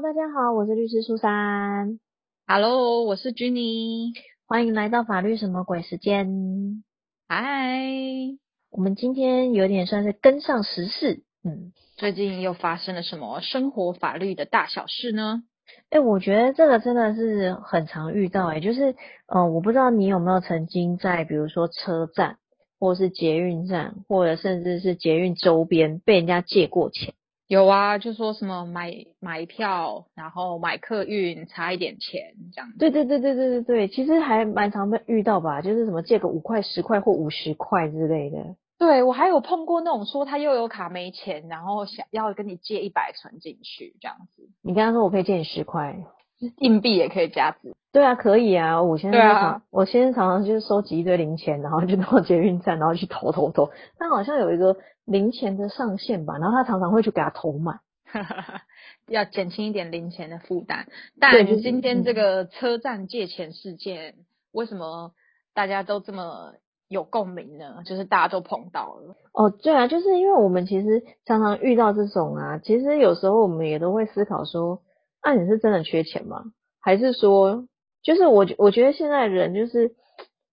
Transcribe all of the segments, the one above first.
Hello，大家好，我是律师苏珊。Hello，我是 Jenny。欢迎来到法律什么鬼时间。嗨，我们今天有点算是跟上时事，嗯，最近又发生了什么生活法律的大小事呢？哎、我觉得这个真的是很常遇到、哎，就是，呃，我不知道你有没有曾经在比如说车站，或是捷运站，或者甚至是捷运周边被人家借过钱。有啊，就说什么买买票，然后买客运差一点钱这样子。对对对对对对对，其实还蛮常被遇到吧，就是什么借个五块、十块或五十块之类的。对我还有碰过那种说他又有卡没钱，然后想要跟你借一百存进去这样子，你跟他说我可以借你十块，硬币也可以加值。对啊，可以啊。我现在常，我现在常常就是收集一堆零钱，然后就到捷运站，然后去投投投。但好像有一个零钱的上限吧，然后他常常会去给他投满。要减轻一点零钱的负担。对就是但今天这嗯个车站借钱事件，为什么大家都这么有共鸣呢？就是大家都碰到了。哦，对啊，就是因为我们其实常常遇到这种啊，其实有时候我们也都会思考说，啊，你是真的缺钱吗？还是说，就是我觉我觉得现在人就是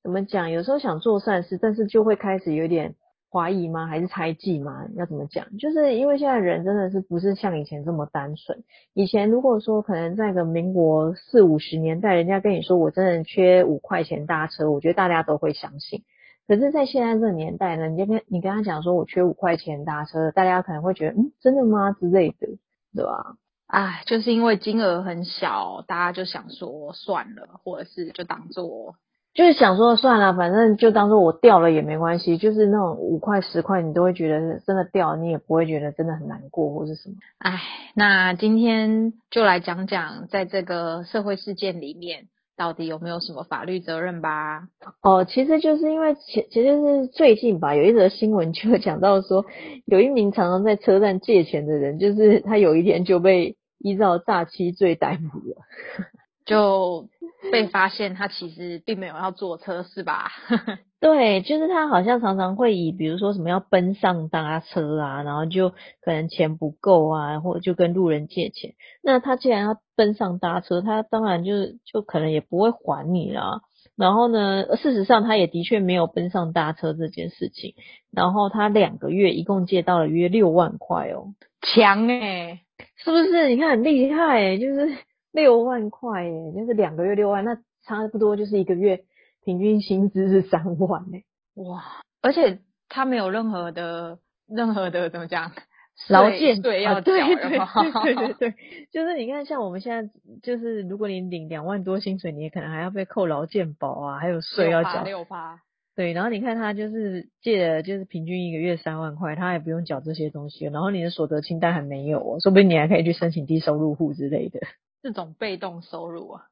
怎么讲，有时候想做善事，但是就会开始有点怀疑吗？还是猜忌吗？要怎么讲？就是因为现在人真的是不是像以前这么单纯。以前如果说可能在个民国四五十年代，人家跟你说我真的缺五块钱搭车，我觉得大家都会相信。可是，在现在这个年代呢，你就跟你跟他讲说我缺五块钱搭车，大家可能会觉得嗯，真的吗之类的，对吧？哎，就是因为金额很小，大家就想说算了，或者是就当做就是想说算了，反正就当做我掉了也没关系，就是那种五块十块，你都会觉得真的掉，你也不会觉得真的很难过或是什么。哎，那今天就来讲讲，在这个社会事件里面，到底有没有什么法律责任吧？哦，其实就是因为其其实是最近吧，有一则新闻就讲到说，有一名常常在车站借钱的人，就是他有一天就被依照诈欺罪逮捕了。就被发现他其实并没有要坐车，是吧？对，就是他好像常常会以比如说什么要奔上搭车啊，然后就可能钱不够啊，或者就跟路人借钱。那他既然要奔上搭车，他当然就是就可能也不会还你啦。然后呢，事实上他也的确没有奔上搭车这件事情。然后他两个月一共借到了约六万块哦，强哎、是不是？你看很厉害诶，就是 六万块诶，就是两个月六万，那差不多就是一个月平均薪资是三万诶。哇！而且他没有任何的任何的怎么讲，税劳健对要缴，对对对对 对，就是你看，像我们现在就是，如果你领两万多薪水，你也可能还要被扣劳健保啊，还有税要缴。六趴，对，然后你看他就是借了，就是平均一个月三万块，他也不用缴这些东西，然后你的所得清单还没有哦，说不定你还可以去申请低收入户之类的。这种被动收入啊，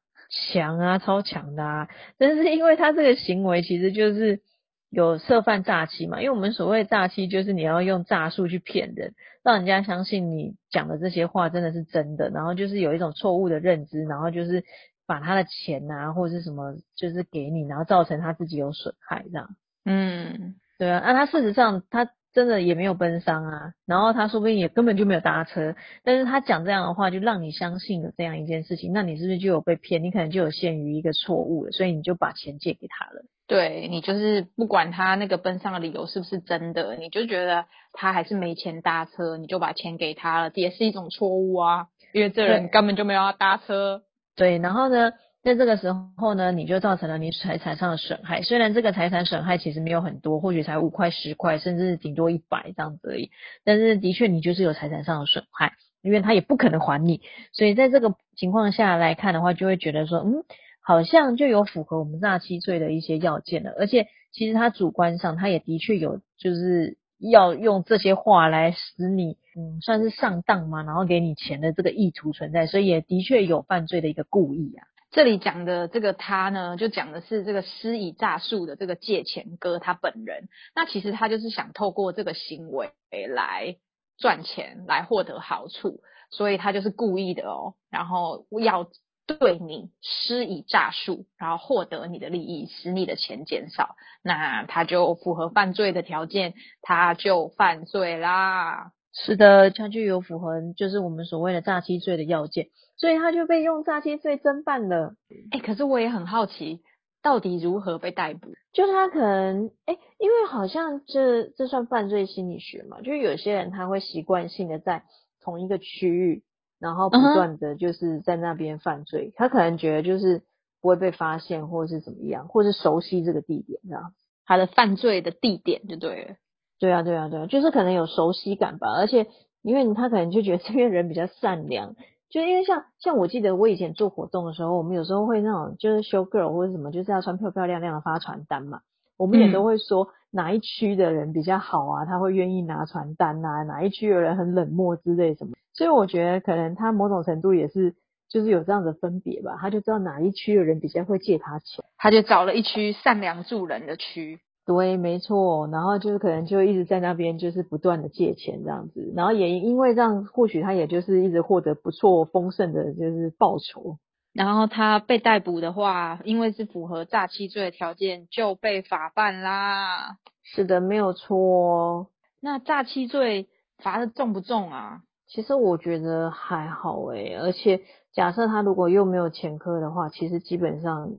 强啊，超强的啊！但是因为他这个行为其实就是有涉犯诈欺嘛，因为我们所谓诈欺就是你要用诈术去骗人，让人家相信你讲的这些话真的是真的，然后就是有一种错误的认知，然后就是把他的钱啊或者是什么就是给你，然后造成他自己有损害这样。嗯，对啊，那他事实上他真的也没有奔丧啊，然后他说不定也根本就没有搭车，但是他讲这样的话，就让你相信了这样一件事情，那你是不是就有被骗？你可能就有陷于一个错误了，所以你就把钱借给他了。对你就是不管他那个奔丧的理由是不是真的，你就觉得他还是没钱搭车，你就把钱给他了，也是一种错误啊，因为这人根本就没有要搭车。对，然后呢，在这个时候呢，你就造成了你财产上的损害。虽然这个财产损害其实没有很多，或许才五块、十块，甚至顶多一百这样子而已，但是的确你就是有财产上的损害，因为他也不可能还你。所以在这个情况下来看的话，就会觉得说，嗯，好像就有符合我们诈欺罪的一些要件了。而且其实他主观上他也的确有，就是要用这些话来使你，嗯，算是上当嘛，然后给你钱的这个意图存在，所以也的确有犯罪的一个故意啊。这里讲的这个他呢，就讲的是这个施以诈术的这个借钱哥他本人。那其实他就是想透过这个行为来赚钱，来获得好处，所以他就是故意的哦，然后要对你施以诈术，然后获得你的利益，使你的钱减少，那他就符合犯罪的条件，他就犯罪啦。是的，他就有符合就是我们所谓的诈欺罪的要件，所以他就被用诈欺罪侦办了。哎，可是我也很好奇，到底如何被逮捕？就是他可能哎，因为好像这这算犯罪心理学嘛，就是有些人他会习惯性的在同一个区域，然后不断的就是在那边犯罪，他可能觉得就是不会被发现，或者是怎么样，或是熟悉这个地点这样，他的犯罪的地点就对了。对啊，对啊，对啊，就是可能有熟悉感吧，而且因为他可能就觉得这边人比较善良，就因为像像我记得我以前做活动的时候，我们有时候会那种就是 show girl 或者什么，就是要穿漂漂亮亮的发传单嘛，我们也都会说哪一区的人比较好啊，他会愿意拿传单啊，哪一区的人很冷漠之类什么，所以我觉得可能他某种程度也是就是有这样的分别吧，他就知道哪一区的人比较会借他钱，他就找了一区善良助人的区。对，没错，然后就是可能就一直在那边，就是不断的借钱这样子，然后也因为这样，或许他也就是一直获得不错丰盛的，就是报酬。然后他被逮捕的话，因为是符合诈欺罪的条件，就被法办啦。是的，没有错。那诈欺罪罚的重不重啊？其实我觉得还好诶，而且假设他如果又没有前科的话，其实基本上。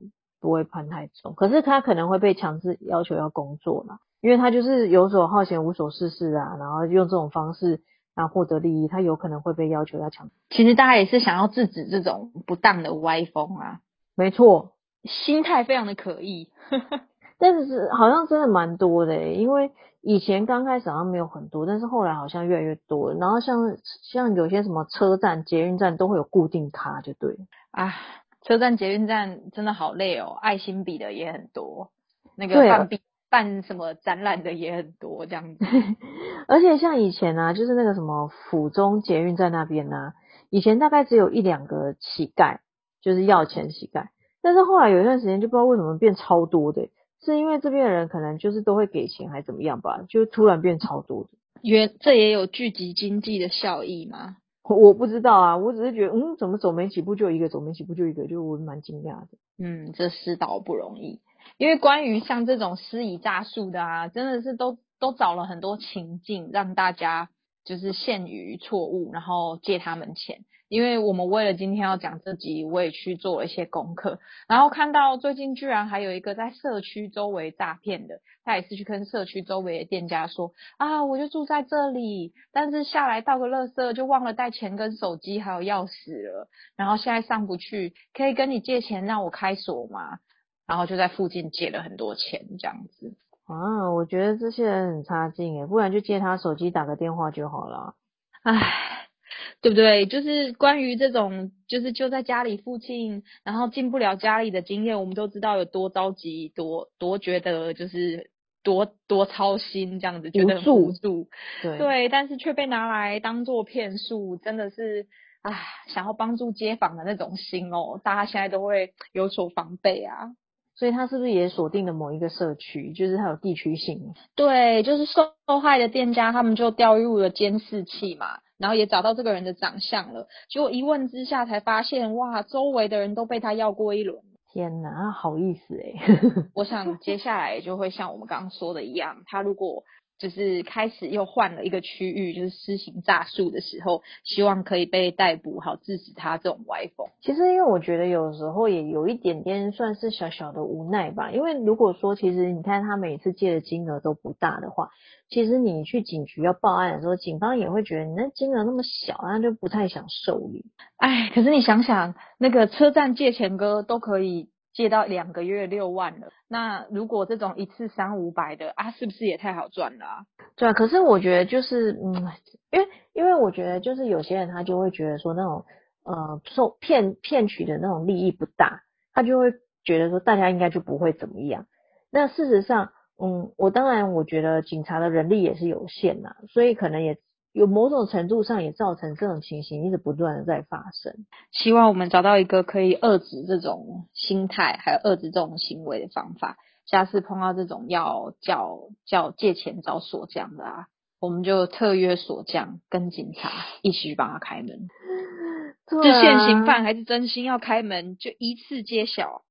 不会判太重，可是他可能会被强制要求要工作嘛，因为他就是游手好闲、无所事事啊，然后用这种方式然后获得利益，他有可能会被要求要强。其实大家也是想要制止这种不当的歪风啊，没错，心态非常的可疑，但是好像真的蛮多的，因为以前刚开始好像没有很多，但是后来好像越来越多，然后像像有些什么车站、捷运站都会有固定卡，就对啊。车站、捷运站真的好累哦，爱心比的也很多，那个办笔办什么展览的也很多，这样子。而且像以前啊，就是那个什么府中捷运站那边呢，以前大概只有一两个乞丐，就是要钱乞丐。但是后来有一段时间就不知道为什么变超多的，是因为这边的人可能就是都会给钱还是怎么样吧，就突然变超多的。原这也有聚集经济的效益吗？我不知道啊，我只是觉得，嗯，怎么走没几步就一个，走没几步就一个，就我蛮惊讶的。嗯，这世道不容易，因为关于像这种施以诈术的啊，真的是都都找了很多情境，让大家就是陷于错误，然后借他们钱。因为我们为了今天要讲这集，我也去做了一些功课，然后看到最近居然还有一个在社区周围诈骗的，他也是去跟社区周围的店家说啊，我就住在这里，但是下来倒个垃圾就忘了带钱跟手机还有钥匙了，然后现在上不去，可以跟你借钱让我开锁吗？然后就在附近借了很多钱这样子。啊，我觉得这些人很差劲诶，不然就借他手机打个电话就好了。唉。对不对？就是关于这种，就是就在家里附近，然后进不了家里的经验，我们都知道有多着急，多多觉得就是多多操心这样子，觉得无助。对对，但是却被拿来当做骗术，真的是啊，想要帮助街坊的那种心哦，大家现在都会有所防备啊。所以他是不是也锁定了某一个社区？就是他有地区性。对，就是受害的店家，他们就调入了监视器嘛。然后也找到这个人的长相了，结果一问之下才发现，哇，周围的人都被他要过一轮。天哪，好意思哎！我想接下来就会像我们刚刚说的一样，他如果。就是开始又换了一个区域，就是施行诈术的时候，希望可以被逮捕，好制止他这种歪风。其实，因为我觉得有时候也有一点点算是小小的无奈吧。因为如果说，其实你看他每次借的金额都不大的话，其实你去警局要报案的时候，警方也会觉得你那金额那么小，那就不太想受理。哎，可是你想想，那个车站借钱哥都可以。借到两个月六万了，那如果这种一次三五百的啊，是不是也太好赚了啊？对啊，可是我觉得就是，嗯，因为因为我觉得就是有些人他就会觉得说那种呃受骗骗取的那种利益不大，他就会觉得说大家应该就不会怎么样。那事实上，嗯，我当然我觉得警察的人力也是有限呐，所以可能也。有某种程度上也造成这种情形一直不断的在发生。希望我们找到一个可以遏制这种心态，还有遏制这种行为的方法。下次碰到这种要叫叫借钱找锁匠的啊，我们就特约锁匠跟警察 一起去帮他开门。是现行犯还是真心要开门，就一次揭晓。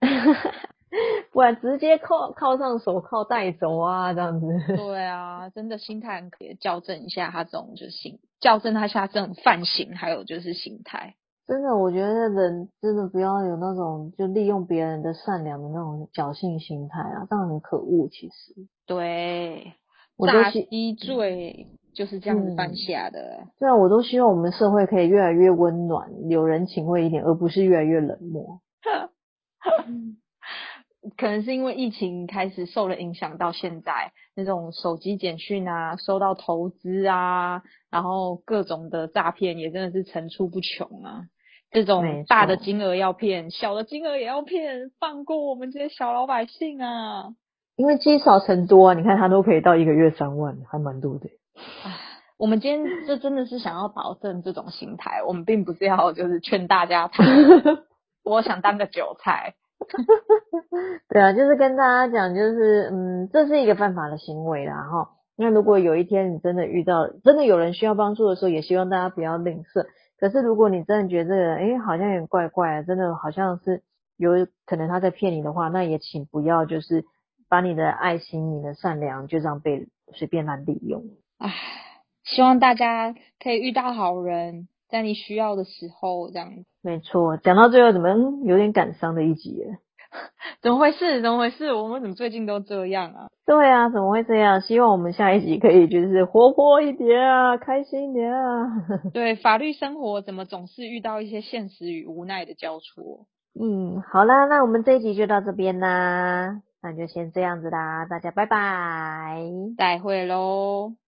不然直接铐铐上手铐带走啊，这样子。对啊，真的心态很可以校正一下他这种就是心，校正他下这种犯行，还有就是心态。真的，我觉得人真的不要有那种就利用别人的善良的那种侥幸心态啊，这样很可恶。其实，对，我都诈希欺罪就是这样子犯嗯下的。对啊，我都希望我们社会可以越来越温暖、有人情味一点，而不是越来越冷漠。可能是因为疫情开始受了影响，到现在那种手机简讯啊，收到投资啊，然后各种的诈骗也真的是层出不穷啊。这种大的金额要骗，小的金额也要骗，放过我们这些小老百姓啊！因为积少成多啊，你看他都可以到一个月三万，还蛮多的。我们今天这真的是想要保证这种心态，我们并不是要就是劝大家贪，我想当个韭菜。对啊，就是跟大家讲，就是嗯，这是一个犯法的行为啦，哈。那如果有一天你真的遇到，真的有人需要帮助的时候，也希望大家不要吝啬。可是如果你真的觉得，哎，好像有点怪怪，真的好像是有可能他在骗你的话，那也请不要就是把你的爱心、你的善良就这样被随便乱利用。唉，希望大家可以遇到好人，在你需要的时候这样。没错，讲到最后怎么嗯有点感伤的一集耶？怎么回事？怎么回事？我们怎么最近都这样啊？对啊，怎么会这样？希望我们下一集可以就是活泼一点啊，开心一点啊。对，法律生活怎么总是遇到一些现实与无奈的交错？嗯，好啦，那我们这一集就到这边啦，那就先这样子啦，大家拜拜。再会喽。